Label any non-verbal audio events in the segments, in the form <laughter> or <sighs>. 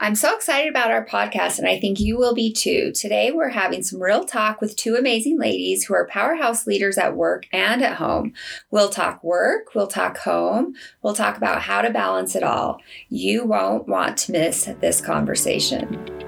I'm so excited about our podcast, and I think you will be too. Today, we're having some real talk with two amazing ladies who are powerhouse leaders at work and at home. We'll talk work, we'll talk home, we'll talk about how to balance it all. You won't want to miss this conversation.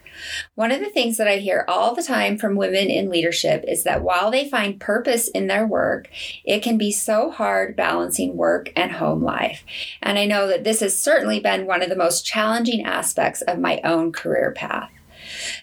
One of the things that I hear all the time from women in leadership is that while they find purpose in their work, it can be so hard balancing work and home life. And I know that this has certainly been one of the most challenging aspects of my own career path.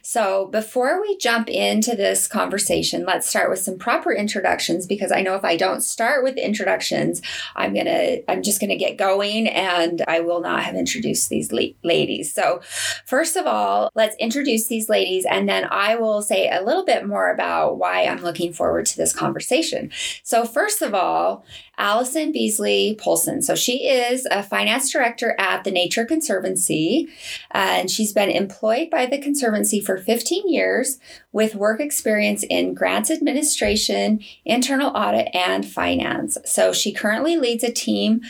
So, before we jump into this conversation, let's start with some proper introductions because I know if I don't start with introductions, I'm going to I'm just going to get going and I will not have introduced these la- ladies. So, first of all, let's introduce these ladies and then I will say a little bit more about why I'm looking forward to this conversation. So, first of all, Allison Beasley Polson. So she is a finance director at the Nature Conservancy, and she's been employed by the Conservancy for 15 years with work experience in grants administration, internal audit, and finance. So she currently leads a team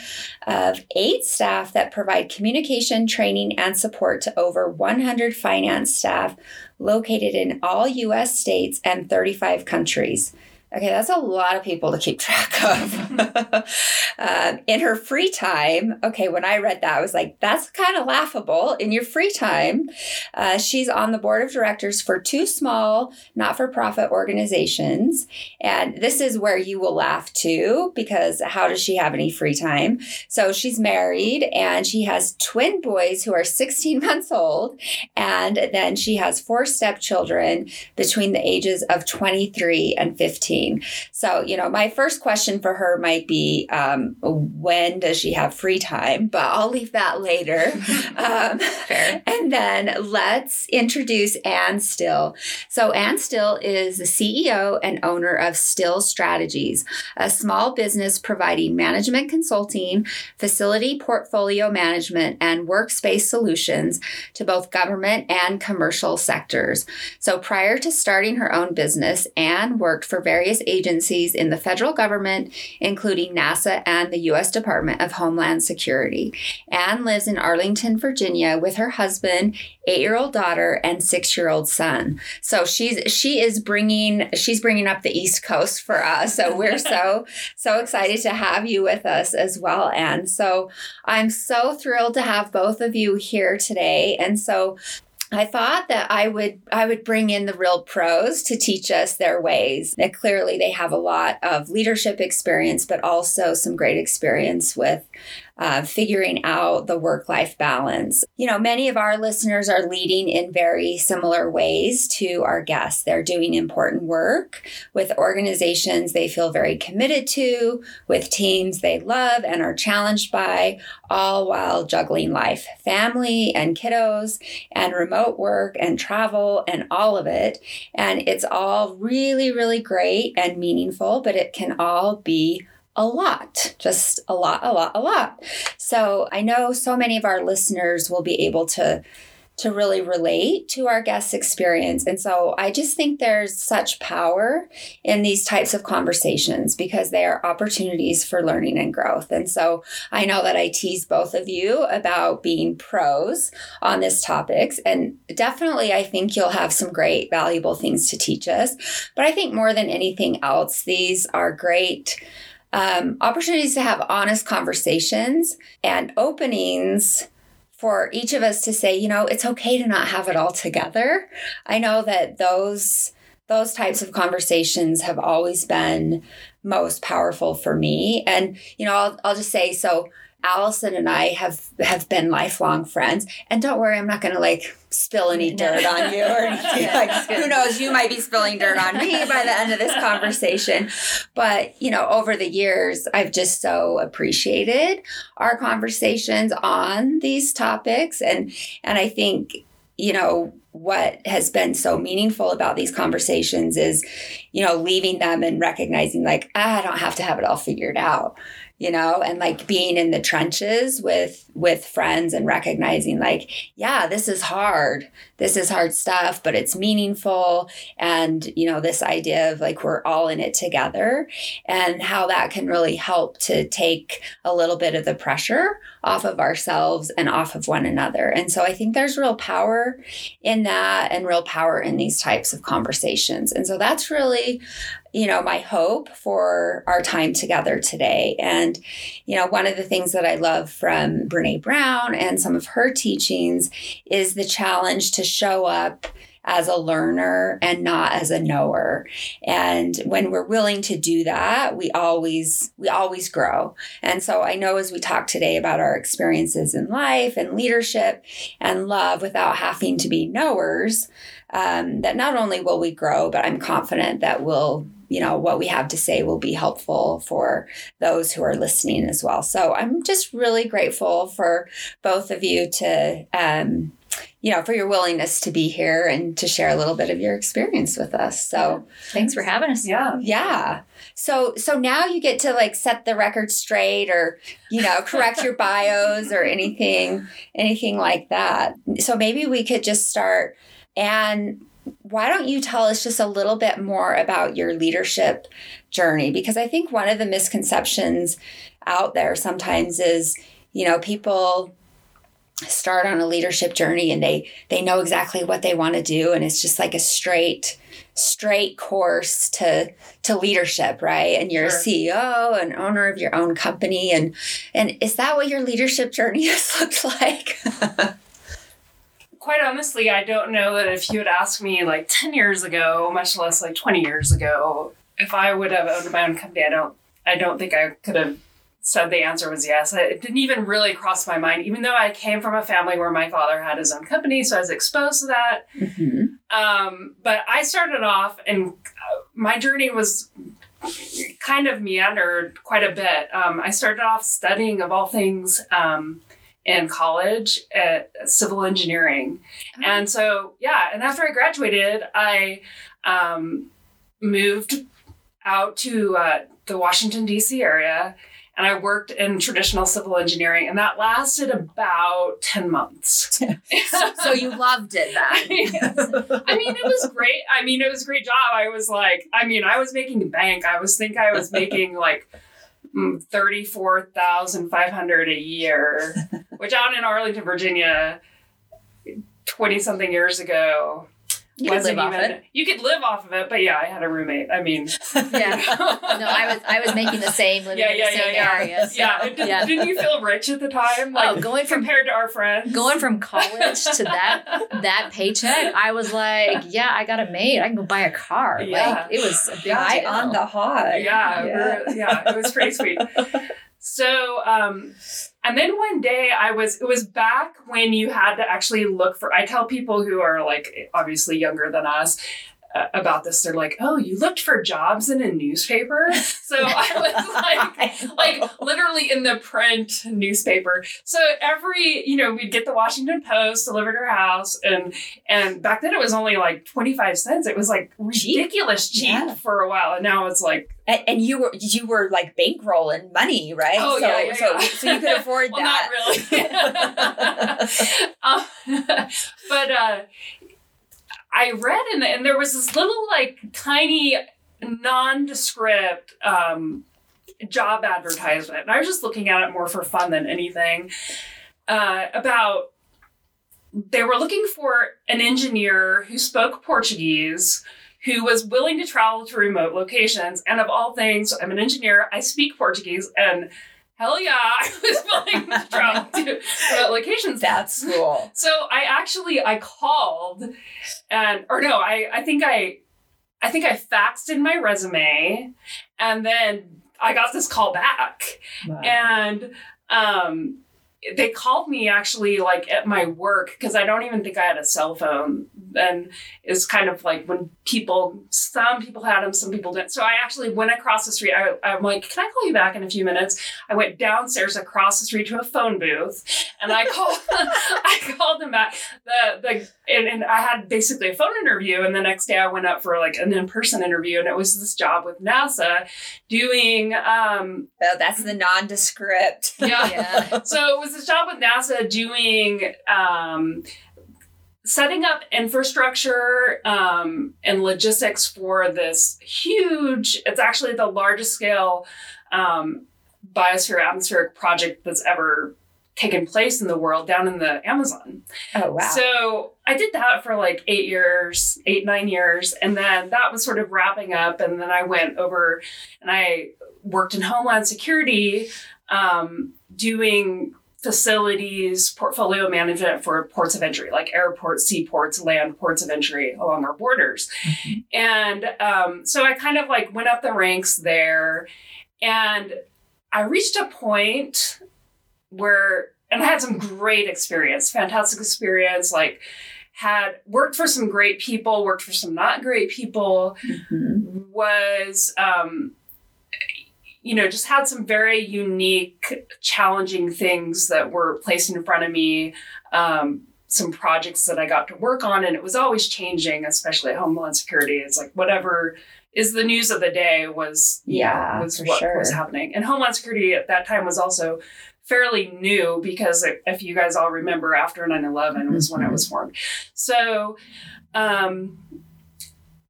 of eight staff that provide communication, training, and support to over 100 finance staff located in all U.S. states and 35 countries. Okay, that's a lot of people to keep track of. <laughs> um, in her free time, okay, when I read that, I was like, that's kind of laughable. In your free time, uh, she's on the board of directors for two small not for profit organizations. And this is where you will laugh too, because how does she have any free time? So she's married and she has twin boys who are 16 <laughs> months old. And then she has four stepchildren between the ages of 23 and 15. So, you know, my first question for her might be um, when does she have free time? But I'll leave that later. <laughs> um. And then let's introduce Ann Still. So, Ann Still is the CEO and owner of Still Strategies, a small business providing management consulting, facility portfolio management, and workspace solutions to both government and commercial sectors. So, prior to starting her own business, Ann worked for various various agencies in the federal government, including NASA and the U.S. Department of Homeland Security. Ann lives in Arlington, Virginia, with her husband, eight-year-old daughter, and six-year-old son. So she's she is bringing she's bringing up the East Coast for us. So we're <laughs> so so excited to have you with us as well, Ann. So I'm so thrilled to have both of you here today. And so I thought that I would I would bring in the real pros to teach us their ways. That clearly, they have a lot of leadership experience, but also some great experience with uh, figuring out the work life balance. You know, many of our listeners are leading in very similar ways to our guests. They're doing important work with organizations they feel very committed to, with teams they love and are challenged by, all while juggling life, family and kiddos, and remote work and travel and all of it. And it's all really, really great and meaningful, but it can all be a lot, just a lot, a lot, a lot. So I know so many of our listeners will be able to to really relate to our guests' experience. And so I just think there's such power in these types of conversations because they are opportunities for learning and growth. And so I know that I tease both of you about being pros on this topics. And definitely I think you'll have some great valuable things to teach us. But I think more than anything else, these are great um, opportunities to have honest conversations and openings for each of us to say, you know, it's okay to not have it all together. I know that those those types of conversations have always been most powerful for me. And, you know, I'll, I'll just say, so Allison and I have have been lifelong friends. And don't worry, I'm not going to like spill any dirt on you or <laughs> anything. like, who knows? You might be spilling dirt on me by the end of this conversation. But you know, over the years, I've just so appreciated our conversations on these topics, and and I think you know, what has been so meaningful about these conversations is, you know, leaving them and recognizing, like, ah, I don't have to have it all figured out you know and like being in the trenches with with friends and recognizing like yeah this is hard. This is hard stuff but it's meaningful. And you know this idea of like we're all in it together and how that can really help to take a little bit of the pressure off of ourselves and off of one another. And so i think there's real power in that and real power in these types of conversations. And so that's really you know, my hope for our time together today. And, you know, one of the things that I love from Brene Brown and some of her teachings is the challenge to show up as a learner and not as a knower and when we're willing to do that we always we always grow and so i know as we talk today about our experiences in life and leadership and love without having to be knowers um, that not only will we grow but i'm confident that we'll you know what we have to say will be helpful for those who are listening as well. So i'm just really grateful for both of you to um, you know for your willingness to be here and to share a little bit of your experience with us. So thanks for having us. Yeah. Yeah. So so now you get to like set the record straight or you know correct your bios or anything anything like that. So maybe we could just start and why don't you tell us just a little bit more about your leadership journey? Because I think one of the misconceptions out there sometimes is, you know, people start on a leadership journey and they they know exactly what they want to do and it's just like a straight straight course to to leadership right and you're sure. a ceo and owner of your own company and and is that what your leadership journey <laughs> has looked like <laughs> quite honestly, I don't know that if you had asked me like 10 years ago, much less like 20 years ago, if I would have owned my own company, I don't I don't think I could have said the answer was yes. It didn't even really cross my mind, even though I came from a family where my father had his own company, so I was exposed to that. Mm-hmm. Um, but I started off, and uh, my journey was kind of meandered quite a bit. Um, I started off studying, of all things, um, in college at civil engineering. Oh. And so, yeah, and after I graduated, I um, moved out to uh, the Washington, D.C. area and I worked in traditional civil engineering, and that lasted about 10 months. <laughs> <laughs> so you loved it then? <laughs> I mean, it was great. I mean, it was a great job. I was like, I mean, I was making bank. I was think I was making like Mm, thirty-four thousand five hundred a year, <laughs> which out in Arlington, Virginia, twenty something years ago, you could live off it. You could live off of it, but yeah, I had a roommate. I mean, <laughs> yeah. <laughs> no, I was I was making the same living yeah, yeah, in the same yeah, area. So, yeah. Did, yeah. Didn't you feel rich at the time? Like, oh, going from compared to our friends, going from college to that <laughs> that paycheck, I was like, yeah, I got a maid. I can go buy a car. Yeah. Like it was a big deal. on the hot. Yeah, yeah. yeah, it was pretty sweet. So, um, and then one day I was, it was back when you had to actually look for, I tell people who are like obviously younger than us, uh, about this. They're like, "Oh, you looked for jobs in a newspaper?" <laughs> So I was like, like literally in the print newspaper. So every, you know, we'd get the Washington Post delivered to our house, and and back then it was only like twenty five cents. It was like ridiculous cheap, cheap yeah. for a while, and now it's like. And, and, you were you were like bankrolling money, right? Oh so, yeah, yeah, so, yeah. so you could afford <laughs> well, that. Not really. <laughs> um, <laughs> but uh, I read and, and there was this little like tiny nondescript um, job advertisement, and I was just looking at it more for fun than anything. Uh, about they were looking for an engineer who spoke Portuguese, who was willing to travel to remote locations, and of all things, I'm an engineer. I speak Portuguese, and hell yeah, <laughs> I was willing to travel to remote locations. That's cool. So I actually I called and or no, I I think I I think I faxed in my resume and then I got this call back. Wow. And um they called me actually like at my work because I don't even think I had a cell phone. And it's kind of like when people, some people had them, some people didn't. So I actually went across the street. I, I'm like, can I call you back in a few minutes? I went downstairs across the street to a phone booth and I called, <laughs> I called them back. The, the, and, and I had basically a phone interview. And the next day I went up for like an in-person interview and it was this job with NASA doing, um, oh, that's the nondescript. Yeah. <laughs> yeah. so it was a job with NASA doing, um, setting up infrastructure um, and logistics for this huge, it's actually the largest scale um, biosphere atmospheric project that's ever taken place in the world down in the Amazon. Oh, wow. So I did that for like eight years, eight, nine years. And then that was sort of wrapping up. And then I went over and I worked in Homeland Security um, doing facilities, portfolio management for ports of entry, like airports, seaports, land ports of entry along our borders. Mm-hmm. And um, so I kind of like went up the ranks there. And I reached a point where, and I had some great experience, fantastic experience, like had worked for some great people, worked for some not great people, mm-hmm. was um, you know, just had some very unique, challenging things that were placed in front of me. Um, some projects that I got to work on, and it was always changing, especially at Homeland Security. It's like whatever is the news of the day was yeah know, was what sure. was happening. And Homeland Security at that time was also fairly new because if you guys all remember after 9-11 was when it was formed so um,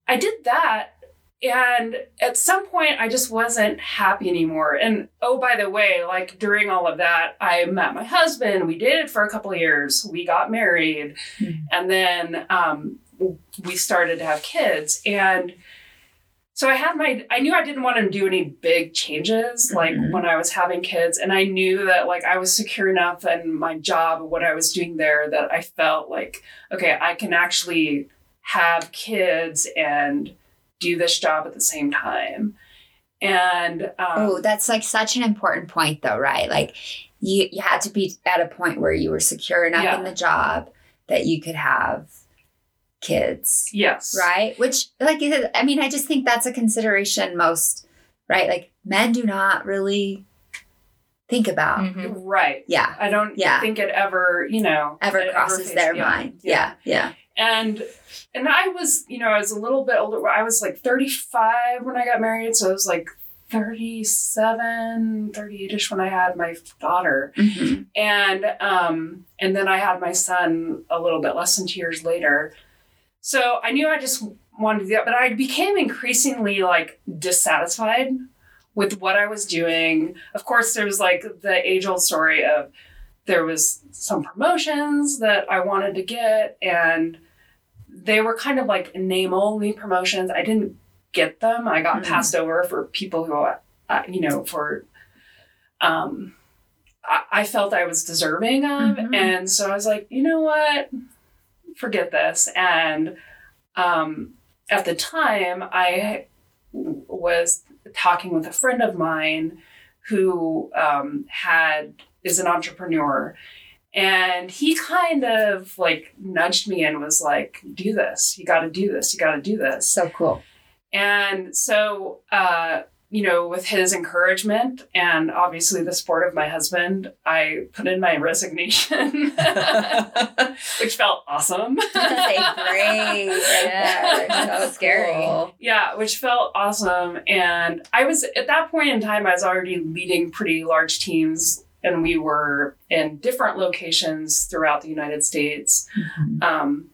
i did that and at some point, I just wasn't happy anymore. And oh, by the way, like during all of that, I met my husband. We dated for a couple of years. We got married. Mm-hmm. And then um, we started to have kids. And so I had my, I knew I didn't want to do any big changes like mm-hmm. when I was having kids. And I knew that like I was secure enough in my job and what I was doing there that I felt like, okay, I can actually have kids and do this job at the same time. And um, oh, that's like such an important point, though, right? Like you, you had to be at a point where you were secure enough yeah. in the job that you could have kids. Yes. Right. Which, like, I mean, I just think that's a consideration most, right? Like, men do not really think about. Mm-hmm. Right. Yeah. I don't yeah. think it ever, you know, ever crosses ever their mind. Yeah. yeah. yeah. And and I was, you know, I was a little bit older. I was like 35 when I got married. So I was like 37, 38ish when I had my daughter. Mm-hmm. And um, and then I had my son a little bit less than two years later. So I knew I just wanted to do that, but I became increasingly like dissatisfied with what I was doing. Of course, there was like the age old story of there was some promotions that I wanted to get and they were kind of like name only promotions. I didn't get them. I got mm-hmm. passed over for people who, uh, you know, for, um, I, I, felt I was deserving of. Mm-hmm. And so I was like, you know what? Forget this. And um, at the time, I was talking with a friend of mine who um, had is an entrepreneur and he kind of like nudged me and was like, do this. You got to do this. You got to do this. So cool. And so, uh, you know, with his encouragement and obviously the support of my husband, I put in my resignation, <laughs> which felt awesome. <laughs> great. Yeah, so scary. Cool. Yeah, which felt awesome. And I was at that point in time, I was already leading pretty large teams and we were in different locations throughout the United States. Mm-hmm. Um,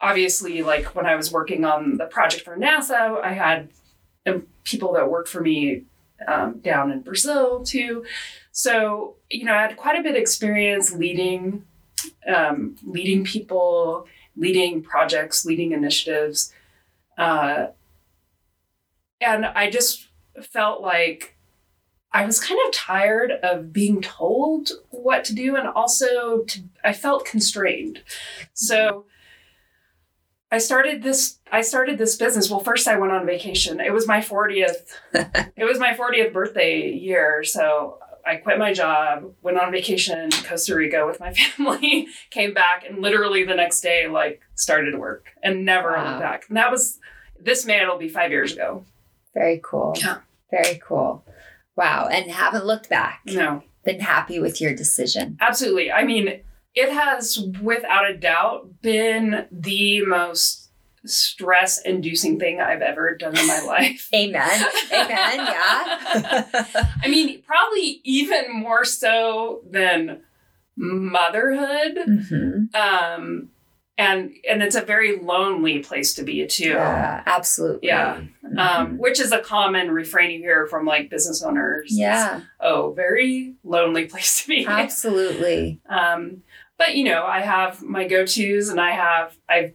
obviously, like when I was working on the project for NASA, I had um, people that worked for me um, down in Brazil too. So you know, I had quite a bit of experience leading, um, leading people, leading projects, leading initiatives, uh, and I just felt like I was kind of tired of being told what to do and also to, I felt constrained. So I started this I started this business. Well, first I went on vacation. It was my 40th <laughs> it was my 40th birthday year, so I quit my job, went on vacation to Costa Rica with my <laughs> family, came back, and literally the next day, like, started work and never Wow. looked back. And that was this man will be five years ago. Very cool. Yeah. Very cool. Wow. And haven't looked back. No, Been happy with your decision. absolutely. I mean, it has without a doubt been the most stress inducing thing I've ever done in my <laughs> life. Amen. Amen. Yeah. <laughs> I mean, probably even more so than motherhood. hmm Um, and and it's a very lonely place to be too. Yeah, absolutely. Yeah. Mhm. Um, which is a common refrain you hear from like business owners. yeah, Oh, very lonely <laughs> place to be. absolutely. Um, but you know, I have my go-tos, and I have I've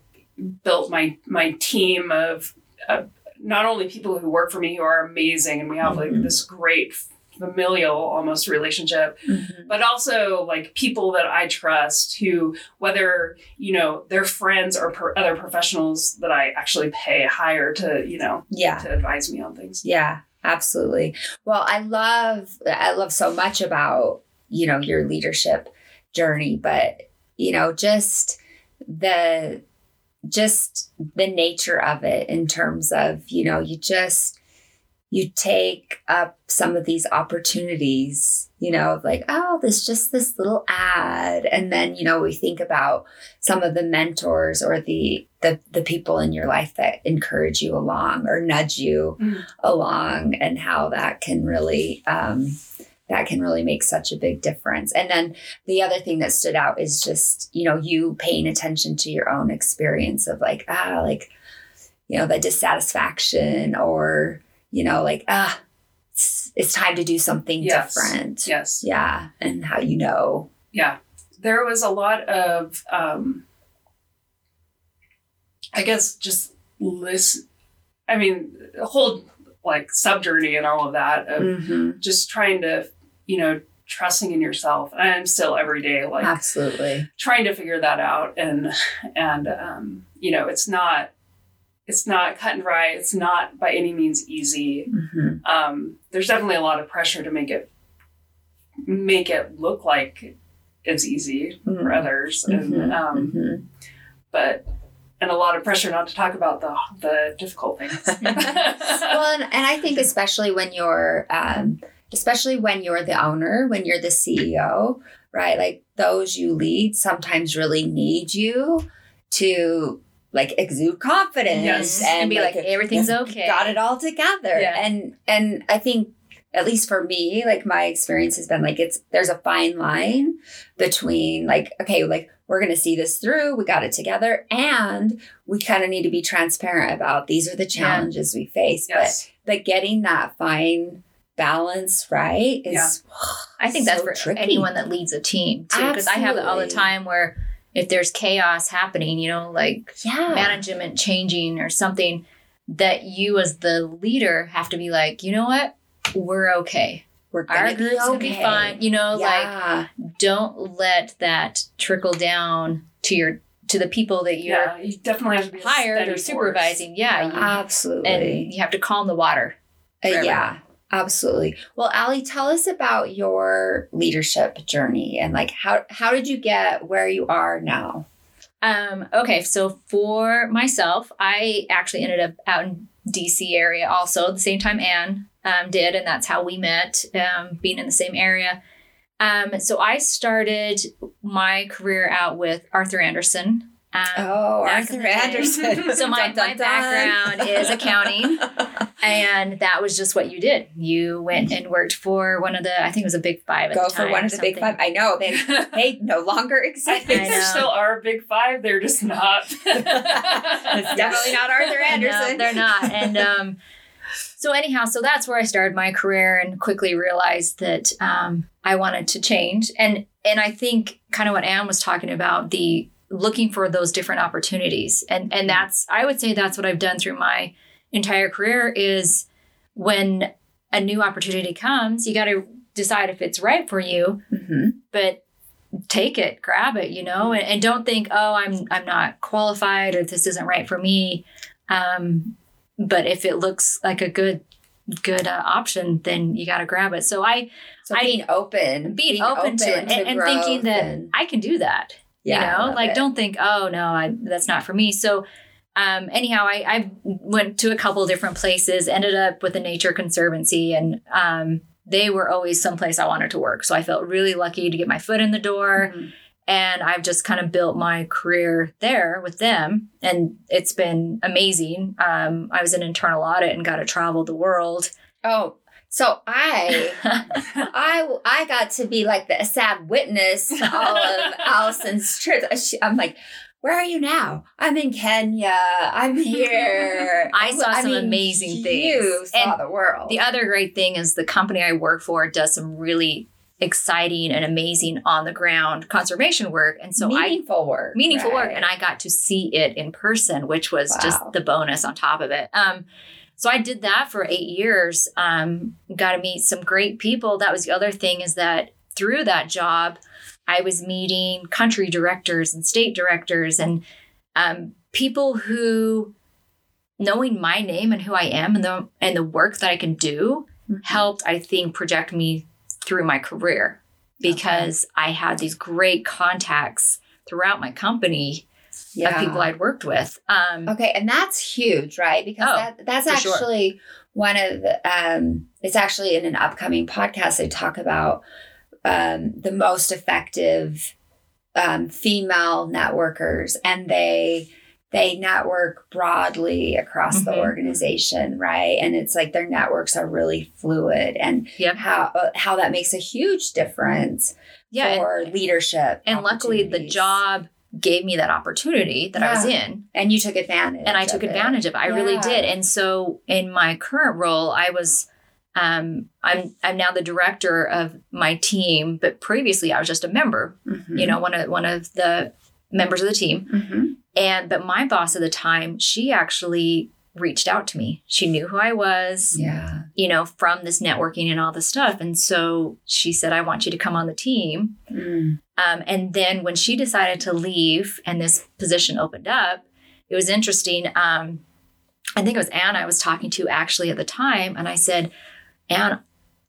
built my my team of uh, not only people who work for me who are amazing, and we have like Mhm. this great familial almost relationship, Mhm. but also like people that I trust who, whether you know they're friends or per- other professionals that I actually pay hire to you know Yeah. to advise me on things. Yeah, absolutely. Well, I love I love so much about, you know, your leadership journey, but you know, just the just the nature of it in terms of, you know, you just you take up some of these opportunities, you know, like, oh, there's just this little ad. And then, you know, we think about some of the mentors or the the the people in your life that encourage you along or nudge you Mhm. along and how that can really um that can really make such a big difference. And then the other thing that stood out is just, you know, you paying attention to your own experience of like, ah, like, you know, the dissatisfaction or, you know, like, ah, it's, it's time to do something Yes. different. Yes. Yeah. And how you know. yeah there was a lot of um i guess just listen i mean the whole like sub journey and all of that of Mhm. just trying to you know trusting in yourself and i'm still every day like Absolutely. trying to figure that out and and um you know it's not it's not cut and dry it's not by any means easy hmm um, there's definitely a lot of pressure to make it make it look like it's easy for others and Mhm. um, Mhm. but and a lot of pressure not to talk about the the difficult things <laughs> <laughs> well, and, and I think especially when you're, um, especially when you're the owner, when you're the CEO, right? Like those you lead sometimes really need you to like exude confidence Yes. and, be like, everything's okay. got it all together. Yeah. And and I think at least for me, like my experience has been like it's there's a fine line between like okay, like we're going to see this through, we got it together and we kind of need to be transparent about these are the challenges we face. yes But but getting that fine balance right is I think that's for tricky. anyone that leads a team too, because I have it all the time where if there's chaos happening, you know, like yeah. management changing or something, that you as the leader have to be like, you know what, we're okay. we're Our gonna group's gonna be fine. You know, like don't let that trickle down to your to the people that you're yeah you definitely have to be hired or force. supervising. Yeah, you- absolutely. and you have to calm the water. Uh, yeah, absolutely. Well, Ali, tell us about your leadership journey and like how how did you get where you are now? Um, okay, so for myself, I actually ended up out in DC area also at the same time Ann um, did, and that's how we met, um, being in the same area. Um, so I started my career out with Arthur Andersen. Um, Oh, Arthur. Andersen. <laughs> So my, Dun, dun, my dun. background is accounting, <laughs> and that was just what you did. You went and worked for one of the, I think it was a big five. At Go the for one of the big five. I know they <laughs> they no longer I exist. think I there still are big five. They're just not. It's definitely not Arthur Andersen. No, they're not. And um, so anyhow, so that's where I started my career and quickly realized that um, I wanted to change. And and I think kind of what Ann was talking about the looking for those different opportunities. And and that's I would say that's what I've done through my entire career is when a new opportunity comes, you got to decide if it's right for you Mhm. but take it grab it you know and, and don't think oh i'm i'm not qualified or this isn't right for me um but if it looks like a good good uh, option, then you got to grab it. So I So I- being open, being, open, to it and, and thinking that and- I can do that. Yeah, you know, like it. don't think, oh no, I, that's not for me. So, um, anyhow, I, I went to a couple different places, ended up with the Nature Conservancy, and um, they were always someplace I wanted to work. So I felt really lucky to get my foot in the door. Mhm. And I've just kind of built my career there with them. And it's been amazing. Um, I was an internal audit and got to travel the world. Oh, so I I I got to be like the sad witness all of <laughs> Allison's trips. She- I'm like, where are you now? I'm in Kenya. I'm here. <laughs> I saw some mean, amazing You things. saw And the world. The other great thing is the company I work for does some really exciting and amazing on the ground conservation work. And so I meaningful work. meaningful work and I got to see it in person, which was Wow. just the bonus on top of it. Um so I did that for 8 years. Um got to meet some great people. That was the other thing is that through that job I was meeting country directors and state directors and um people who knowing my name and who I am and the and the work that I can do Mhm. helped I think project me through my career because I had these great contacts throughout my company yeah. of people I'd worked with. Um, Okay, and that's huge, right? Because Oh, that, that's for sure. actually one of the, um, it's actually in an upcoming podcast. They talk about um, the most effective um, female networkers, and they they network broadly across the Mhm. organization, right? And it's like their networks are really fluid, and Yep. how how that makes a huge difference yeah, and, for leadership. and luckily the job gave me that opportunity that I was in. and you took advantage, and I took it. advantage of it. I really did. And so in my current role, I was um I'm I'm now the director of my team, but previously I was just a member, Mhm. you know, one of one of the members of the team. Mhm. And but my boss at the time, she actually reached out to me. She knew who I was, Yeah. you know, from this networking and all this stuff. And so she said, I want you to come on the team. Mm. Um, and then when she decided to leave and this position opened up, it was interesting. Um, I think it was Ann I was talking to actually at the time. And I said, Ann,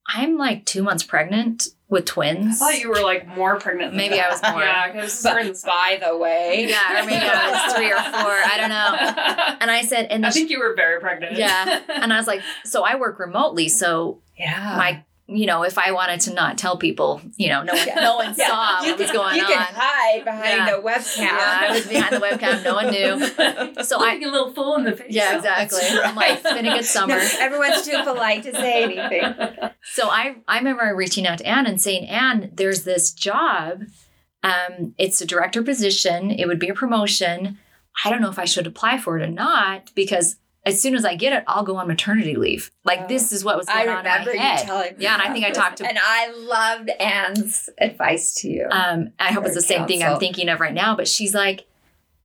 I'm like two months pregnant with twins. I thought you were like more pregnant. Than Maybe I was more. Yeah, because the By the way. Yeah, or maybe I was three or four. I don't know. <laughs> And I said, and I think you were very pregnant. Yeah. <laughs> and I was like, so I work remotely. So Yeah. my, you know, if I wanted to not tell people, you know, no one, Yeah. no one <laughs> Yeah. saw you what was can, going you on. can hide behind Yeah. the webcam. Yeah, I was behind the webcam. No one knew. <laughs> So I- Looking a little fool in the face. Yeah, exactly. That's I'm like, it's been a good summer. No, <laughs> everyone's too polite to say anything. So I, I remember reaching out to Ann and saying, Ann, there's this job. Um, it's a director position. It would be a promotion. I don't know if I should apply for it or not because as soon as I get it, I'll go on maternity leave. Like Oh. this is what was I going on in my you head. telling me. Yeah, and I think I talked to- And I loved Ann's advice to you. Um, I hope it's the same thing I'm thinking of right now. But she's like,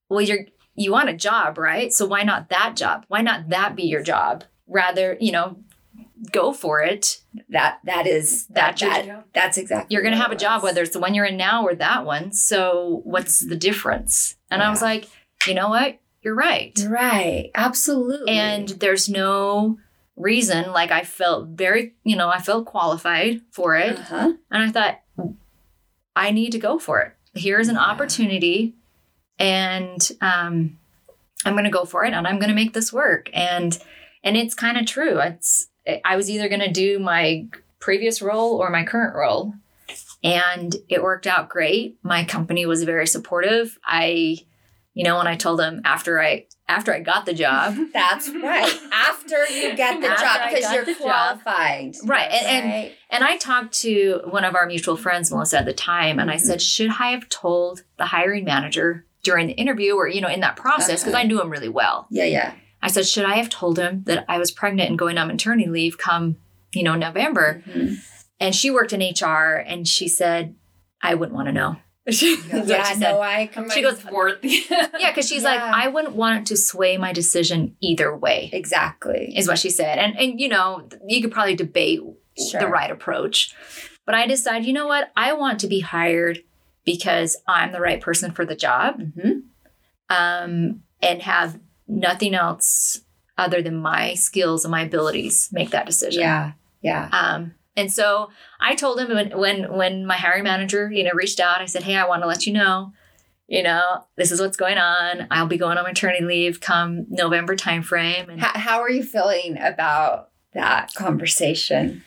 "Well, you're you want a job, right? So why not that job? Why not that be your job? Rather, you know, go for it. that that is that, that job. that's exactly. You're gonna have a job, whether it's the one you're in now or that one. So what's the difference?" And I was like, "You know what? You're right." right, absolutely. And there's no reason. Like I felt very, you know, I felt qualified for it. uh-huh. And I thought, I need to go for it. Here's an Yeah. opportunity, and um, I'm going to go for it, and I'm going to make this work. And and it's kind of true. It's I was either going to do my previous role or my current role, and it worked out great. My company was very supportive. I, you know, when I told them after I after I got the job, <laughs> That's right. After you get the job, because you're the job. qualified. Right, and- and- Right. And I talked to one of our mutual friends, Melissa, at the time, and I said, Should I have told the hiring manager during the interview or, you know, in that process? Because I knew him really well. Yeah, yeah. I said, Should I have told him that I was pregnant and going on maternity leave come, you know, November? Mhm. And she worked in HR and she said, I wouldn't want to know. <laughs> She- Yeah, she no, said. I I might She goes- the. <laughs> Yeah, because she's like, I wouldn't want it to sway my decision either way, exactly. is what she said. And and you know, you could probably debate Sure. the right approach. But I decide, you know what? I want to be hired because I'm the right person for the job Mhm. um, and have nothing else other than my skills and my abilities make that decision. Yeah. Yeah. Um, and so I told him when when when my hiring manager, you know, reached out, I said, "Hey, I want to let you know, you know, this is what's going on. I'll be going on maternity leave come November timeframe." And How, how are you feeling about that conversation?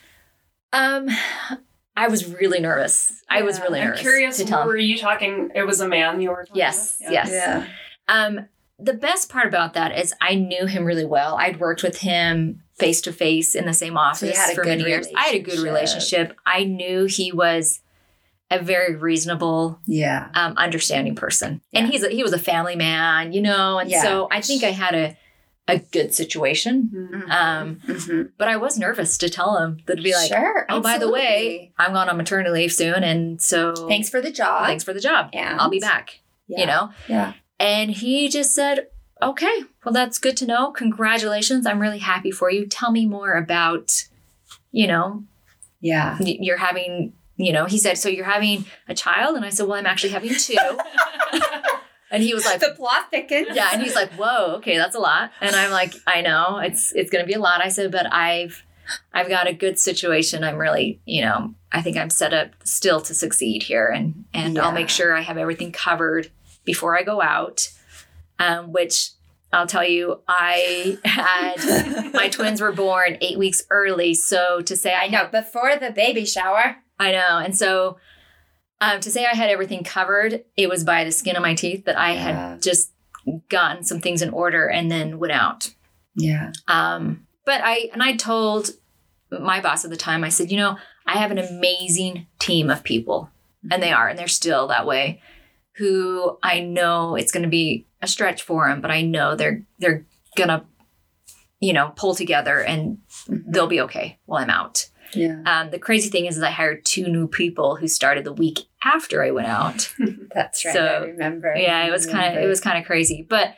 um, I was really nervous. I was Yeah. really I'm nervous. curious. to tell him. Were you talking? It was a man you were talking Yes, with? yes. Um, the best part about that is I knew him really well. I'd worked with him face to face in the same office a for many years. I had a good relationship. I knew he was a very reasonable, Yeah. um, understanding person, and he's a, he was a family man, you know. And Yeah. so I think I had a a good situation. Mhm. Um, Mhm. but I was nervous to tell him that to be like, sure. oh, by the way, I'm going on maternity leave soon, and so thanks for the job. thanks for the job. And I'll be back. Yeah. You know. Yeah. And he just said, okay, well, that's good to know. Congratulations. I'm really happy for you. Tell me more about, you know, Yeah. you're having, you know, he said, so you're having a child? And I said, well, I'm actually having two. <laughs> and he was like, the plot thickens. yeah. And he's like, whoa, okay, that's a lot. And I'm like, I know it's, it's going to be a lot. I said, but I've, I've got a good situation. I'm really, you know, I think I'm set up still to succeed here and, and I'll make sure I have everything covered before I go out. Um, which I'll tell you, I had my <laughs> twins were born eight weeks early. So to say I know. Before the baby shower. I know. And so um, to say I had everything covered, it was by the skin of my teeth that I Yeah. had just gotten some things in order and then went out. Yeah. Um, but I, and I told my boss at the time, I said, you know, I have an amazing team of people, and they are, and they're still that way, who I know it's going to be a stretch for them, but I know they're, they're to, you know, pull together and they'll be okay while I'm out. Yeah. Um, the crazy thing is, is I hired two new people who started the week after I went out. <laughs> That's right. So, I remember. yeah, it was kind of it was kind of crazy. But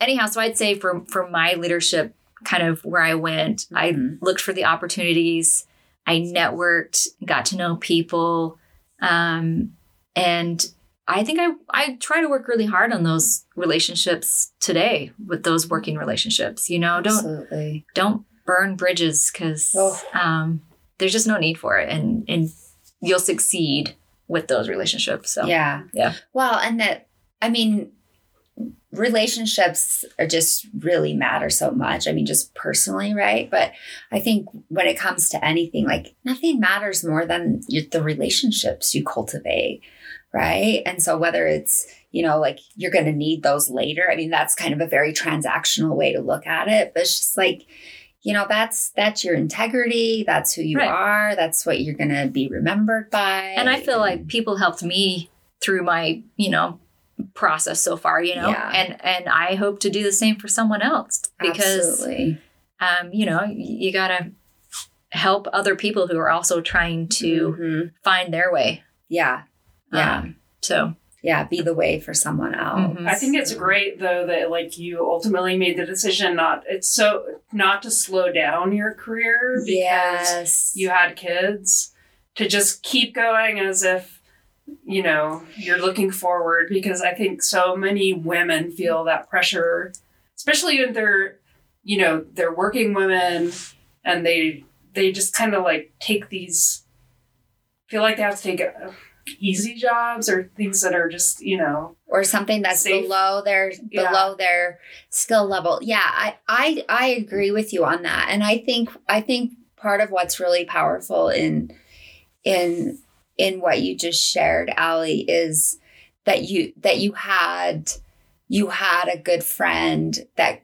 anyhow, so I'd say for for my leadership, kind of where I went, I Mhm. looked for the opportunities. I networked, got to know people, um, and I think I I try to work really hard on those relationships today with those working relationships. You know, don't Absolutely. don't burn bridges because Oh. um, there's just no need for it, and and you'll succeed with those relationships. So Yeah. Yeah. Well, and that, I mean, relationships are just really matter so much. I mean, just personally, right? But I think when it comes to anything, like nothing matters more than the relationships you cultivate, right? And so whether it's, you know, like you're going to need those later, I mean, that's kind of a very transactional way to look at it. But it's just like, you know, that's that's your integrity. That's who you Right. are. That's what you're gonna be remembered by. and I feel like people helped me through my you know process so far. You know, Yeah. and and I hope to do the same for someone else because Absolutely. um you know you gotta help other people who are also trying to Mhm. find their way. yeah, yeah, Um, so yeah, be the way for someone else. Mhm. I think it's great though that like you ultimately made the decision not it's so not to slow down your career because Yes, you had kids to just keep going as if you know you're looking forward because I think so many women feel that pressure especially when they're you know they're working women and they they just kind of like take these feel like they have to take uh, easy jobs or things that are just you know or something that's Safe. below their Yeah. below their skill level. Yeah, I, I I agree with you on that, and I think I think part of what's really powerful in in in what you just shared, Ali, is that you that you had you had a good friend that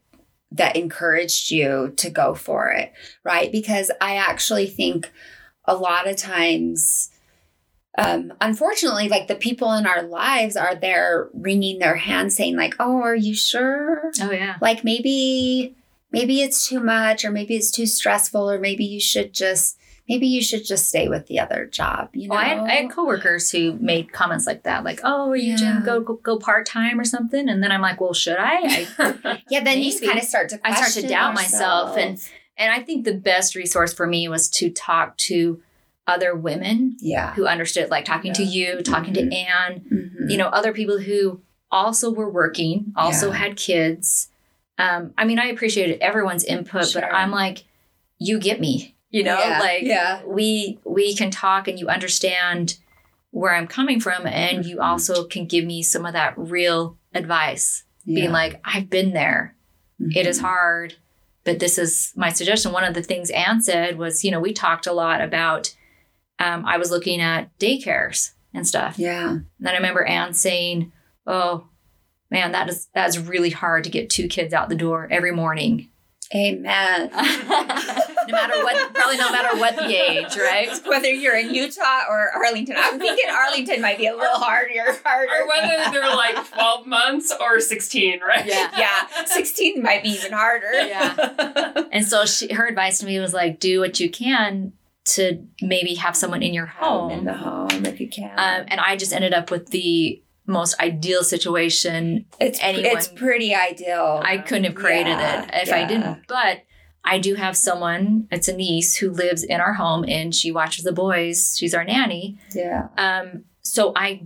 that encouraged you to go for it, right? Because I actually think a lot of times um unfortunately like the people in our lives are there wringing their hands saying like oh are you sure oh yeah, like maybe maybe it's too much or maybe it's too stressful or maybe you should just maybe you should just stay with the other job you know Well, I, had, I had coworkers who made comments like that, like, "Oh, are you Yeah. Jim? Go go, go part time or something." And then I'm like, "Well, should I?" I <laughs> yeah then you kind of start to I start to doubt myself, and and I think the best resource for me was to talk to other women yeah who understood, like talking to you, talking Mhm. to Ann, Mhm. you know, other people who also were working, also Yeah. had kids, um, I mean, I appreciated everyone's input, Sure. but I'm like, you get me, you know, Yeah, like yeah. we we can talk and you understand where I'm coming from, and you Mhm. also can give me some of that real advice, being like, I've been there. It is Mhm. hard, but this is my suggestion. One of the things Ann said was, you know, we talked a lot about. Um, I was looking at daycares and stuff. Yeah. And then I remember Ann saying, "Oh, man, that is that's really hard to get two kids out the door every morning, Amen. <laughs> <laughs> no matter what, probably no matter what the age, right? Whether you're in Utah or Arlington, I'm thinking Arlington might be a little harder. harder. Or whether they're like 12 months or 16, right? Yeah. yeah, 16 might be even harder. Yeah. And so she, her advice to me was like, do what you can to maybe have someone in your Home in the home if you can. Um, and I just ended up with the most ideal situation. it's anyone- it's pretty ideal. I couldn't have created Yeah, it if I didn't. But I do have someone, it's a niece who lives in our home and she watches the boys. She's our nanny. yeah. Um, so I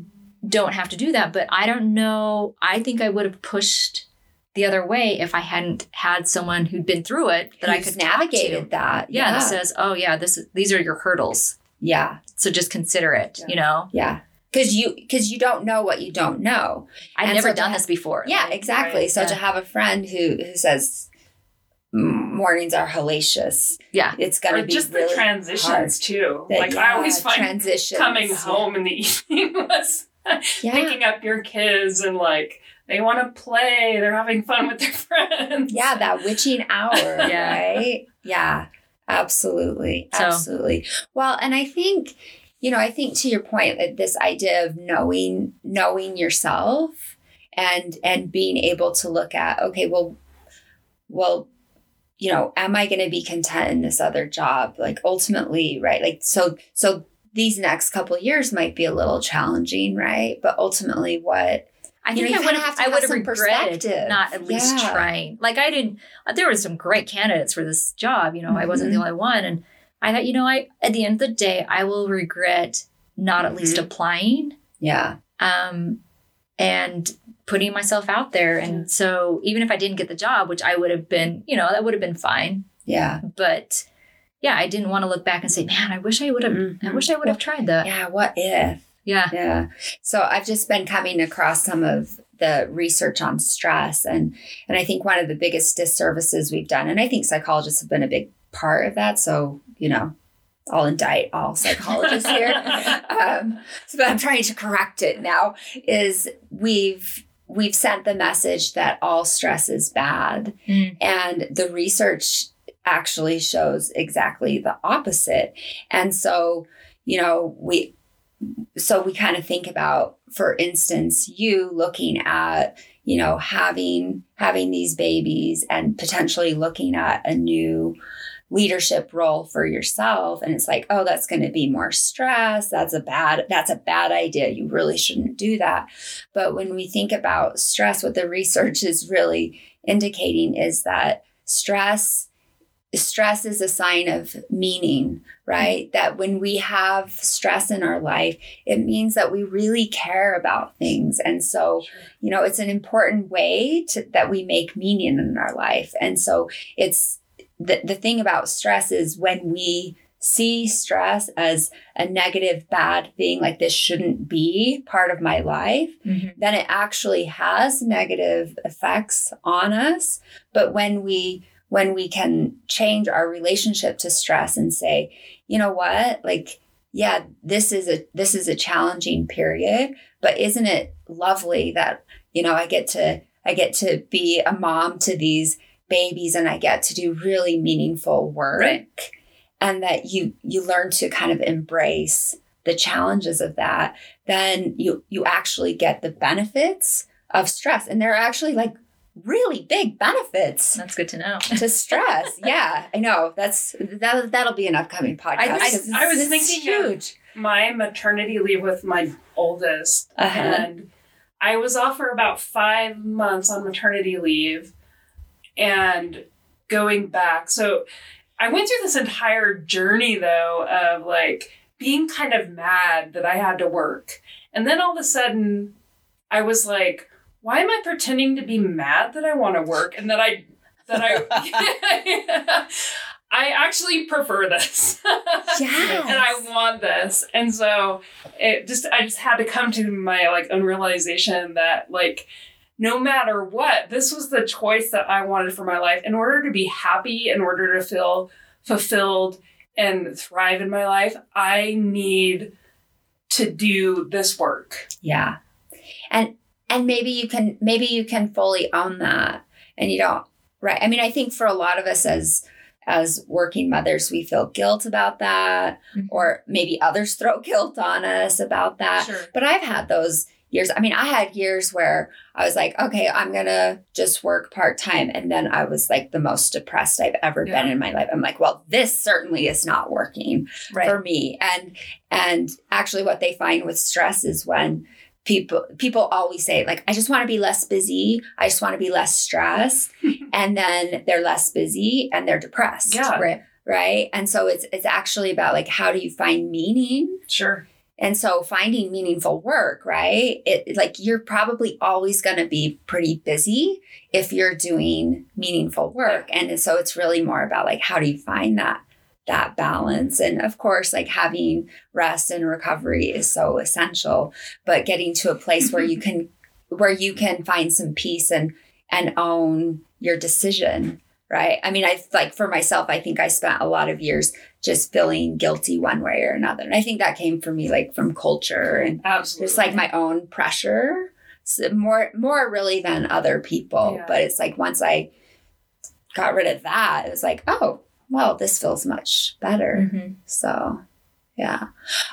don't have to do that. But I don't know. I think I would have pushed the other way if I hadn't had someone who'd been through it that I could talk navigated that. Yeah, Yeah. that says, "Oh yeah, this is these are your hurdles. yeah. So just consider it." Yeah. You know, Yeah. Cause you, cause you don't know what you don't know. I've And never so done ha- this before. Yeah, Like, exactly. right, so yeah. to have a friend who who says mornings are hellacious, yeah, it's gonna Or be just really the transitions hard. too. That- like I always find transitions. coming yeah. home in the <laughs> evening was Yeah. picking up your kids and like they want to play, they're having fun with their <laughs> friends. Yeah, that witching hour, <laughs> Yeah. right? Yeah, absolutely. So- Absolutely. Well, and I think, you know, I think to your point that this idea of knowing knowing yourself and and being able to look at, okay, well, well, you know, am I gonna be content in this other job? Like ultimately, right? Like so so these next couple years might be a little challenging, right? But ultimately what I You think know, I would have. I would have regretted not at least Yeah. trying. Like I didn't. There were some great candidates for this job. You know, I wasn't the only one, and I thought, you know, I at the end of the day, I will regret not at least applying. yeah. um, and putting myself out there. And so even if I didn't get the job, which I would have been, you know, that would have been fine. Yeah. But yeah, I didn't want to look back and say, man, I wish I would have, I Mhm. wish I would have tried that. Yeah, what if? Yeah. Yeah. So I've just been coming across some of the research on stress and and I think one of the biggest disservices we've done and I think psychologists have been a big part of that so, you know, I'll indict all <laughs> psychologists here. um, so but I'm trying to correct it now is we've we've sent the message that all stress is bad Mm. and the research actually shows exactly the opposite. And so, you know, we so we kind of think about for instance you looking at you know having having these babies and potentially looking at a new leadership role for yourself. And it's like oh that's going to be more stress. That's a bad that's a bad idea. You really shouldn't do that. But when we think about stress what the research is really indicating is that stress stress is a sign of meaning right? That when we have stress in our life it means that we really care about things. And so you know it's an important way to, that we make meaning in our life. And so it's the, the thing about stress is when we see stress as a negative bad thing like this shouldn't be part of my life Mhm. then it actually has negative effects on us. But when we when we can change our relationship to stress and say you know what? Like yeah this is a this is a challenging period but isn't it lovely that you know i get to i get to be a mom to these babies and i get to do really meaningful work? Right. and that you you learn to kind of embrace the challenges of that then you you actually get the benefits of stress. And there are actually like really big benefits That's good to know. <laughs> to stress yeah i know that's that, that'll be an upcoming podcast I- 'cause I was thinking of- huge my maternity leave with my oldest, Uh-huh. and I was off for about five months on maternity leave, and going back. So I went through this entire journey though of like being kind of mad that I had to work, and then all of a sudden, I was like. Why am I pretending to be mad that I want to work and that I that I <laughs> <laughs> I actually prefer this. <laughs> Yes. and I want this. And so it just I just had to come to my like own realization that like no matter what, this was the choice that I wanted for my life. In order to be happy, in order to feel fulfilled and thrive in my life, I need to do this work. Yeah. And and maybe you can maybe you can fully own that and you don't right. I mean, I think for a lot of us as as working mothers, we feel guilt about that Mhm. or maybe others <laughs> throw guilt on us about that. Sure. But I've had those years. I mean, I had years where I was like, okay, I'm going to just work part time. And then I was like the most depressed I've ever Yeah. been in my life. I'm like, well, this certainly is not working Right. for me. And and actually what they find with stress is when people people always say like I just want to be less busy. I just want to be less stressed. <laughs> and then they're less busy and they're depressed. Yeah. Right. Right? And so it's it's actually about like how do you find meaning? Sure. And so finding meaningful work, right? It like you're probably always going to be pretty busy if you're doing meaningful work. And so it's really more about like how do you find that that balance? And of course, like having rest and recovery is so essential, but getting to a place where you mm-hmm. can where you can find some peace and and own your decision, right? I mean, I like for myself, I think I spent a lot of years just feeling guilty one way or another. And I think that came for me like from culture and Absolutely. just like my own pressure. So more more really than other people. Yeah. But it's like once I got rid of that, it was like, oh, well, this feels much better. Mhm. So yeah.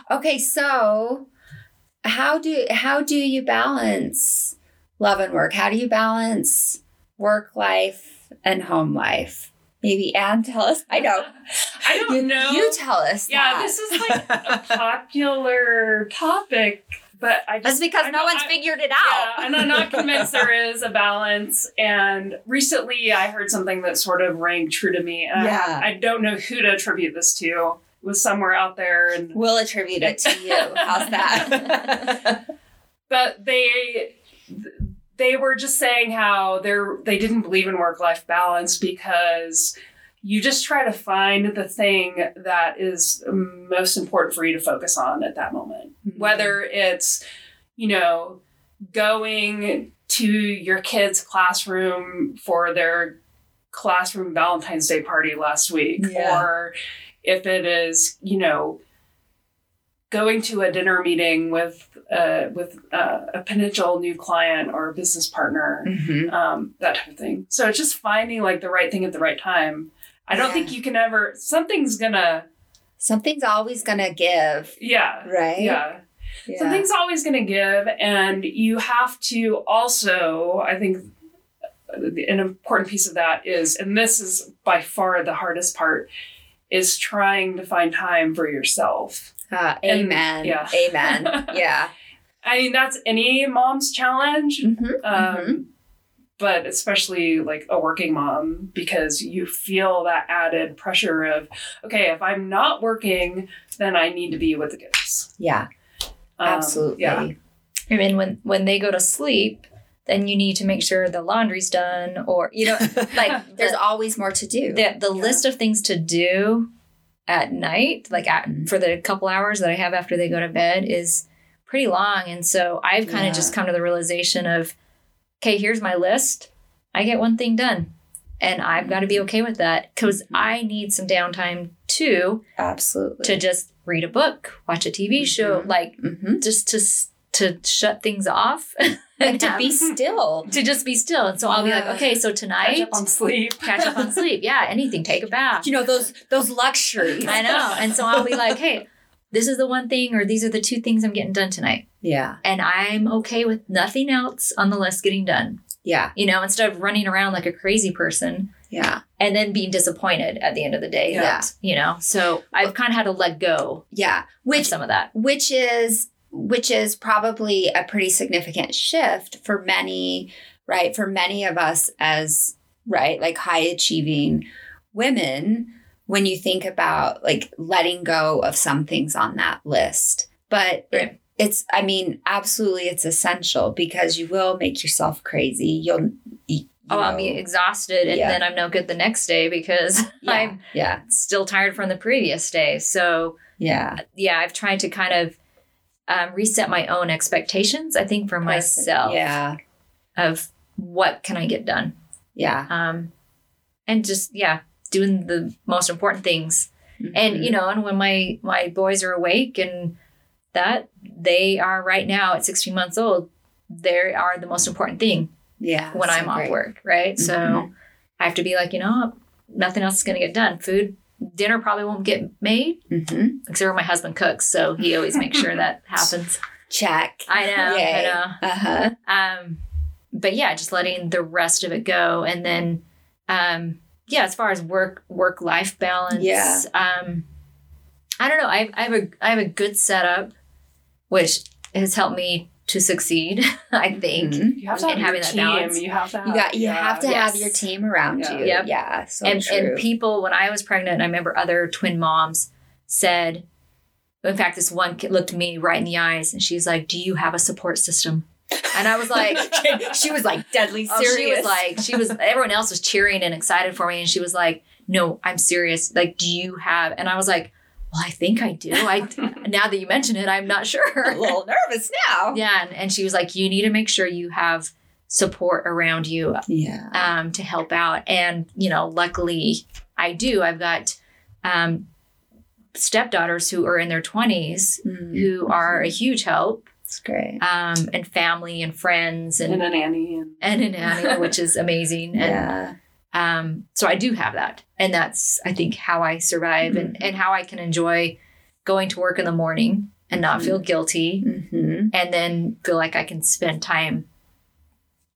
Okay, so how do how do you balance love and work? How do you balance work life and home life? Maybe Ann tell us. I know. <laughs> I don't you, know. You tell us. yeah, that. this is like a popular topic, <laughs> but I just That's because I'm no not- one's I- figured it out. Yeah, and I'm not convinced there is a balance. And recently I heard something that sort of rang true to me. And Yeah. I, don't know who to attribute this to. It was somewhere out there and We'll attribute it to you. How's that? <laughs> but they they were just saying how they're they didn't believe in work life balance because you just try to find the thing that is most important for you to focus on at that moment whether it's you know going to your kids classroom for their classroom valentine's day party last week Yeah. or if it is you know going to a dinner meeting with uh, with uh, a potential new client or a business partner Mhm. um, that type of thing so it's just finding like the right thing at the right time i don't Yeah. think you can ever something's gonna Something's always gonna give, yeah right? yeah Yeah. something's always to give and you have to also i think an important piece of that is and this is by far the hardest part is trying to find time for yourself Uh, And- amen. yeah. Amen. <laughs> Yeah. i mean that's any mom's challenge Mhm, um, mhm. But especially like a working mom because you feel that added pressure of okay if i'm not working then i need to be with the kids Yeah. Um, Absolutely. yeah I mean, when when they go to sleep, then you need to make sure the laundry's done, or you know, <laughs> like <laughs> There's the, always more to do. the, the Yeah. list of things to do at night, like at, Mhm. for the couple hours that I have after they go to bed, is pretty long. And so I've kind of Yeah. just come to the realization of, okay, here's my list. I get one thing done, and I've got to be okay with that because I need some downtime too Absolutely. to just read a book, watch a TV show, Mhm. like hmm just to to shut things off <laughs> And to be <laughs> still. to just be still. And so I'll be like, okay, so tonight catch up on sleep catch up on <laughs> sleep. Yeah, anything, take a bath. You know those those luxuries. I know. And so I'll be like, hey, this is the one thing, or these are the two things I'm getting done tonight. Yeah. And I'm okay with nothing else on the list getting done. Yeah. You know, instead of running around like a crazy person Yeah. and then being disappointed at the end of the day. Yeah. that, you know, so I've kind of had to let go Yeah. Which some of that. which is which is probably a pretty significant shift for many right for many of us as right like high achieving women when you think about like letting go of some things on that list but Right. It's i mean absolutely it's essential because you will make yourself crazy you'll you, oh, I'll be exhausted and Yeah. then I'm no good the next day because <laughs> yeah, I'm yeah, still tired from the previous day. So yeah, yeah, I've tried to kind of um, reset my own expectations. I think for myself yeah, of what can I get done, yeah. um, and just yeah, doing the most important things. Mm-hmm. And you know, and when my my boys are awake and that they are right now at 16 months old, they are the most important thing yeah, when I'm off great. work, right? So Mhm. I have to be like, you know, nothing else is going to get done. Food, dinner probably won't get made mm-hmm. except for my husband cooks, so he always makes sure that <laughs> happens. Check. I know, Yay. I know. Uh huh. Um, but yeah, just letting the rest of it go, and then, um, yeah, as far as work work life balance, Yeah. um, I don't know. I, I have a I have a good setup, which has helped me to succeed. <laughs> I think. Mhm. You have to And have having your that team. balance. You have to have. You got. You yeah. have to have your team around Yeah. you. Yep. Yeah. So and true. and people when I was pregnant, I remember other twin moms said, in fact, this one looked me right in the eyes and she's like, "Do you have a support system?" And I was like, <laughs> she was like deadly oh, serious. she was like, she was. Everyone else was cheering and excited for me, and she was like, "No, I'm serious. Like, do you have?" And I was like, "Well, I think I do. I <laughs> now that you mention it, I'm not sure. a little nervous now. yeah, and, and she was like, "You need to make sure you have support around you Yeah. um, to help out. And, you know, luckily I do. I've got um, stepdaughters who are in their 20s Mm, who are a huge help, That's great. um, and family and friends and, and a nanny and and a nanny, which is amazing. And Yeah. Um, so I do have that. And that's, I think, how I survive and, and how I can enjoy going to work in the morning and not Mhm. feel guilty Mm-hmm. and then feel like I can spend time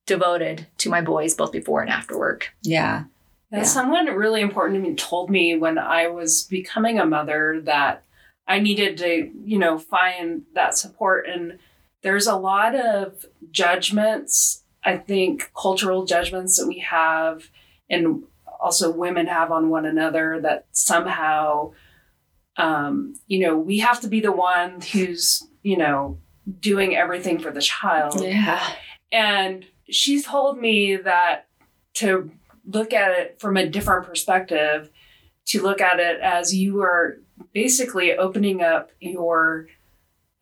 devoted to my boys both before and after work. Yeah. Yeah, Yeah. Someone really important to me told me when I was becoming a mother that I needed to, you know, find that support. And there's a lot of judgments, I think, cultural judgments that we have, and also women have on one another that somehow, um, you know, we have to be the one who's, you know, doing everything for the child. Yeah. And she's told me that to look at it from a different perspective, to look at it as you are basically opening up your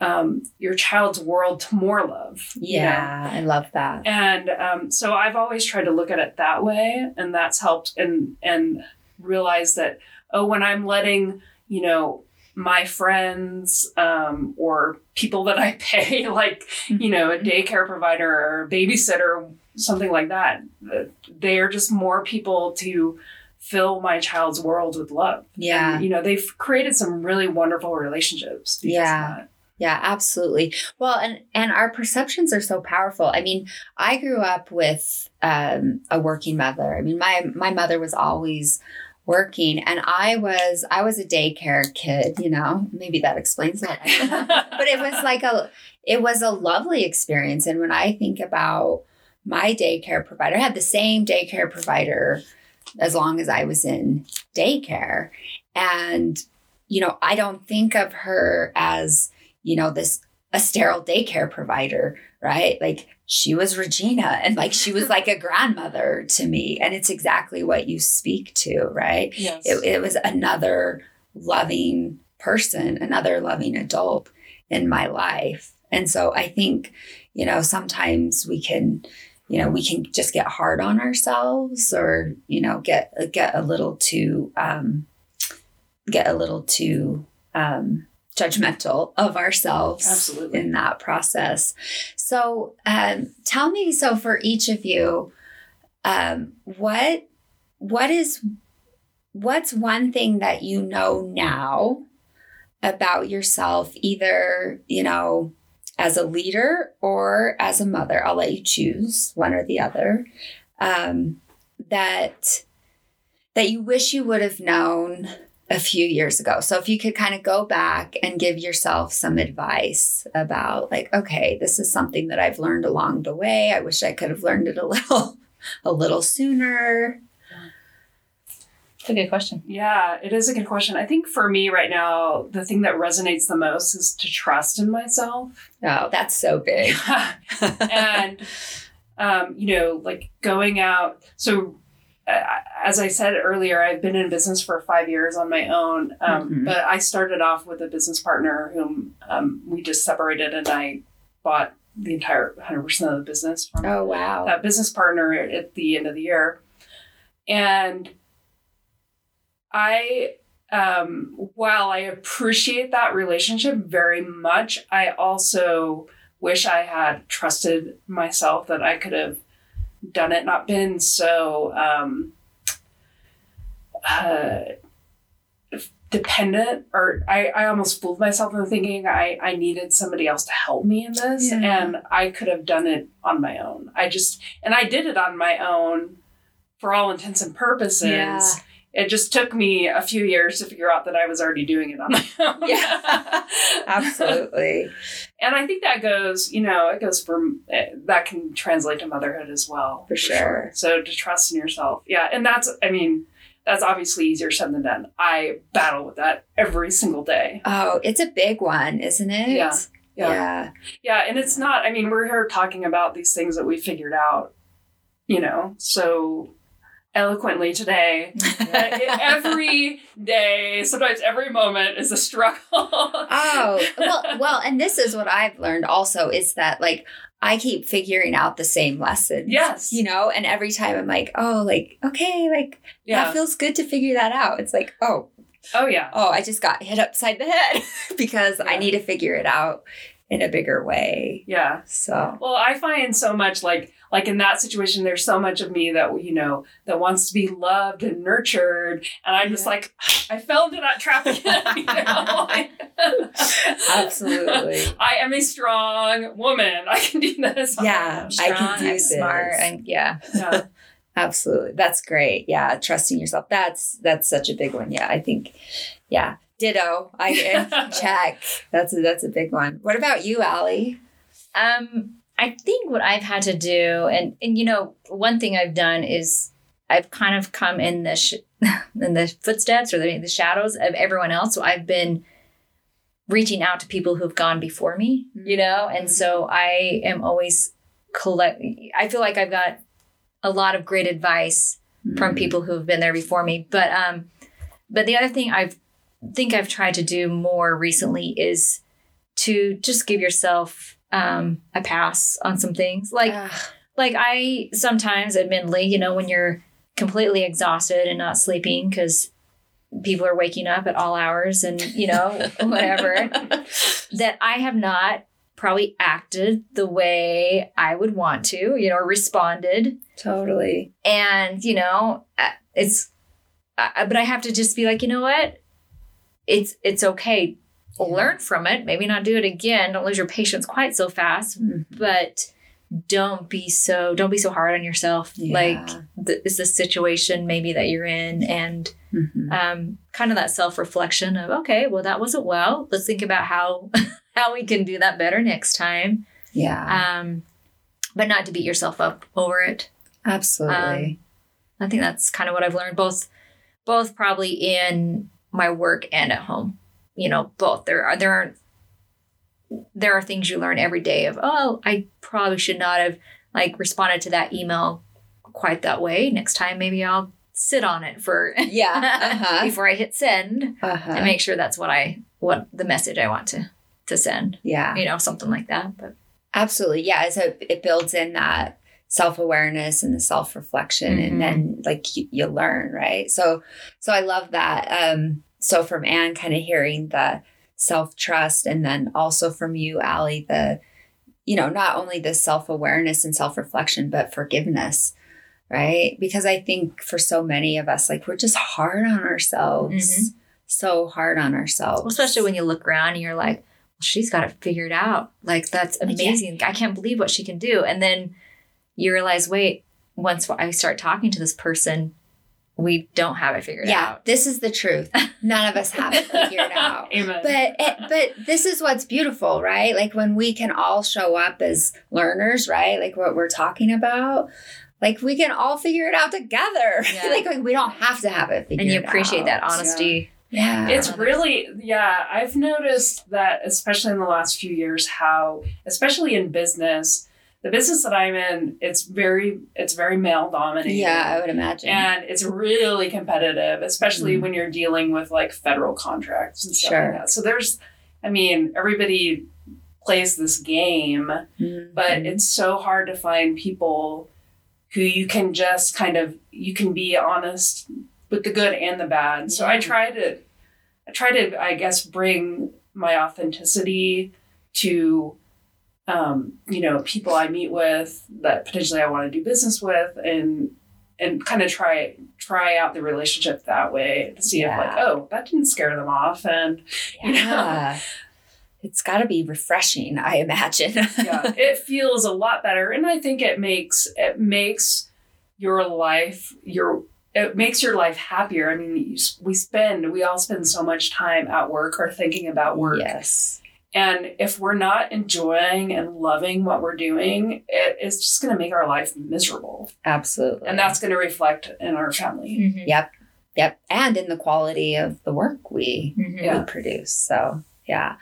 um, your child's world to more love. you know? Yeah. I love that. And um, so I've always tried to look at it that way, and that's helped and and realize that oh, when I'm letting you know my friends um, or people that I pay, <laughs> like you know a daycare provider or a babysitter, something like that, they are just more people to fill my child's world with love. Yeah. And, you know they've created some really wonderful relationships. Yeah. Yeah, absolutely. Well, and and our perceptions are so powerful. I mean, I grew up with um, a working mother. I mean, my my mother was always working, and I was I was a daycare kid. You know, maybe that explains it. <laughs> but it was like a it was a lovely experience. And when I think about my daycare provider, I had the same daycare provider as long as I was in daycare, and you know, I don't think of her as you know, this a sterile daycare provider, right? Like she was Regina and like she was like a <laughs> grandmother to me. And it's exactly what you speak to, right? yes. It, it was another loving person, another loving adult in my life. And so I think, you know, sometimes we can, you know, we can just get hard on ourselves or, you know, get get a little too um get a little too um judgmental of ourselves Absolutely. in that process. So, um, tell me, so for each of you, um, what what is what's one thing that you know now about yourself, either you know as a leader or as a mother? I'll let you choose one or the other. Um, that that you wish you would have known a few years ago. So if you could kind of go back and give yourself some advice about like, okay, this is something that I've learned along the way. I wish I could have learned it a <laughs> little a little sooner. It's a good question. Yeah, it is a good question. I think for me right now, the thing that resonates the most is to trust in myself. Oh, that's so big. <laughs> and um, you know, like going out. So, as I said earlier, I've been in business for five years on my own, um, Mhm. but I started off with a business partner whom um, we just separated, and I bought the entire 100% of the business from Oh wow. that business partner at the end of the year. And I, um, while I appreciate that relationship very much, I also wish I had trusted myself that I could have done it, not been so um, uh, dependent or I, I almost fooled myself into thinking I, I needed somebody else to help me in this Yeah. and I could have done it on my own. I just and I did it on my own for all intents and purposes. Yeah. It just took me a few years to figure out that I was already doing it on my <laughs> own. Yeah. <laughs> Absolutely. And I think that goes, you know, it goes from eh, that can translate to motherhood as well. For sure. So to trust in yourself. Yeah. And that's, I mean, that's obviously easier said than done. I battle with that every single day. Oh, it's a big one, isn't it? Yeah. Yeah. Yeah. Yeah. And it's not, I mean, we're here talking about these things that we figured out, you know, so eloquently today. <laughs> every day, sometimes every moment is a struggle. Oh, <laughs> well, well, and this is what I've learned also is that like I keep figuring out the same lessons. yes. You know, and every time I'm like, oh, like, okay, like yeah. that feels good to figure that out. It's like, oh, oh, yeah. oh, I just got hit upside the head <laughs> because I need to figure it out in a bigger way. Yeah. So Well, I find so much like like in that situation, there's so much of me that you know that wants to be loved and nurtured, and I'm just Yeah. like, <sighs> I fell into that trap again. <laughs> <laughs> Absolutely. I am a strong woman. I can do this. Yeah. I can do I'm this. smart, and yeah. Yeah. <laughs> Absolutely. That's great. Yeah, trusting yourself. That's that's such a big one. Yeah, I think yeah. Ditto. I <laughs> check. That's a, that's a big one. What about you, Ali? Um, I think what I've had to do, and and you know, one thing I've done is I've kind of come in the sh- <laughs> in the footsteps or the, the shadows of everyone else. So I've been reaching out to people who've gone before me, you know, and so I am always collect. I feel like I've got a lot of great advice Mm. from people who have been there before me. But um, but the other thing I've think I've tried to do more recently is to just give yourself um, a pass on some things. Like Ugh. like I sometimes, admittedly, you know, when you're completely exhausted and not sleeping because people are waking up at all hours and you know <laughs> whatever <laughs> that I have not probably acted the way I would want to, you know, responded totally. and you know uh, it's uh, but i have to just be like you know what it's it's okay Yeah. learn from it maybe not do it again don't lose your patience quite so fast Mhm. but don't be so don't be so hard on yourself like th- it's the situation maybe that you're in and Mhm. um, kind of that self-reflection of okay well that wasn't well let's think about how <laughs> how we can do that better next time Yeah. um, but not to beat yourself up over it Absolutely. I think that's kind of what I've learned both both probably in my work and at home. You know, both. There are there aren't there are things you learn every day of, oh, I probably should not have like responded to that email quite that way. Next time maybe I'll sit on it for <laughs> yeah. Uh-huh. <laughs> before I hit send Uh-huh. and make sure that's what I what the message I want to to send. yeah. You know, something like that. But Absolutely. Yeah. So it builds in that self awareness and the self reflection, Mhm. and then like you, you learn, right? So, so I love that. Um, so from Ann, kind of hearing the self trust, and then also from you, Ali, the, you know, not only the self awareness and self reflection, but forgiveness, right? Because I think for so many of us, like we're just hard on ourselves, Mhm. so hard on ourselves, especially when you look around and you're like, well, she's got it figured out. Like that's Yeah. amazing. I can't believe what she can do. And then you realize, wait, once I start talking to this person, we don't have it figured yeah, out. this is the truth. <laughs> None of us have it figured out. <laughs> Amen. but it, but this is what's beautiful right like when we can all show up as learners right like what we're talking about like we can all figure it out together <laughs> Yeah. like, like, we don't have to have it figured out and you appreciate out. that honesty. yeah It's really, yeah, I've noticed that, especially in the last few years, how, especially in business, the business that I'm in, it's very it's very male dominated. Yeah, I would imagine. And it's really competitive, especially Mhm. when you're dealing with like federal contracts and stuff Sure. like that. So there's, I mean, everybody plays this game, Mhm. but it's so hard to find people who you can just kind of you can be honest with the good and the bad. So I try to, I try to, I guess, bring my authenticity to um, you know, people I meet with that potentially I want to do business with and and kind of try try out the relationship that way to see if like, oh, that didn't scare them off and you know. It's got to be refreshing, I imagine. <laughs> yeah, it feels a lot better and I think it makes it makes your life your it makes your life happier. I mean, you, we spend we all spend so much time at work or thinking about work. Yes. And if we're not enjoying and loving what we're doing, it is just going to make our life miserable. Absolutely. And that's going to reflect in our family. Mhm. Yep. And in the quality of the work we, Mhm. Yeah. we produce. So, yeah.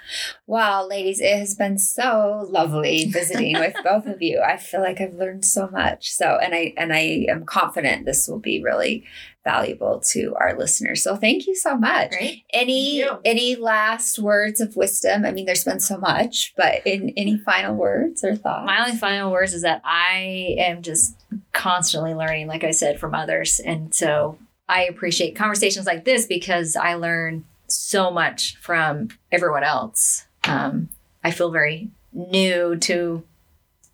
Well, ladies, it has been so lovely visiting with <laughs> both of you. I feel like I've learned so much. So, and I and I am confident this will be really valuable to our listeners. So, thank you so much. Great. Any any last words of wisdom? I mean, there's been so much, but in any final words or thoughts? My only final words is that I am just constantly learning, like I said, from others. And so I appreciate conversations like this because I learn so much from everyone else. Um, I feel very new to,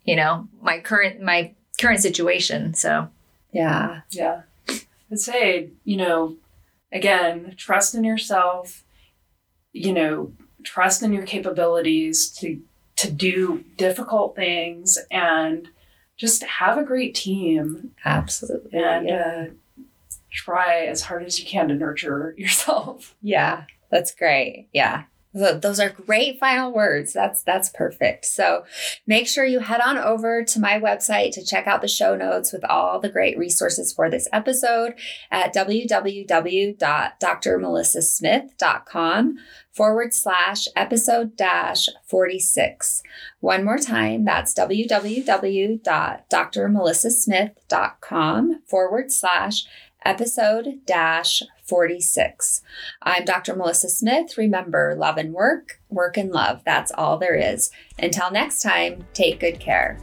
you know, my current my current situation. So yeah. Yeah. I'd say, you know, again, trust in yourself, you know, trust in your capabilities to to do difficult things and just have a great team Absolutely. and yeah. uh, try as hard as you can to nurture <laughs> yourself. Yeah, that's great. Yeah. Those are great final words. That's that's perfect. So make sure you head on over to my website to check out the show notes with all the great resources for this episode at www.drmelissasmith.com forward slash episode dash 46. One more time, that's www.drmelissasmith.com forward slash episode dash 46. I'm Dr. Melissa Smith. Remember, love and work, work and love. That's all there is. Until next time, take good care.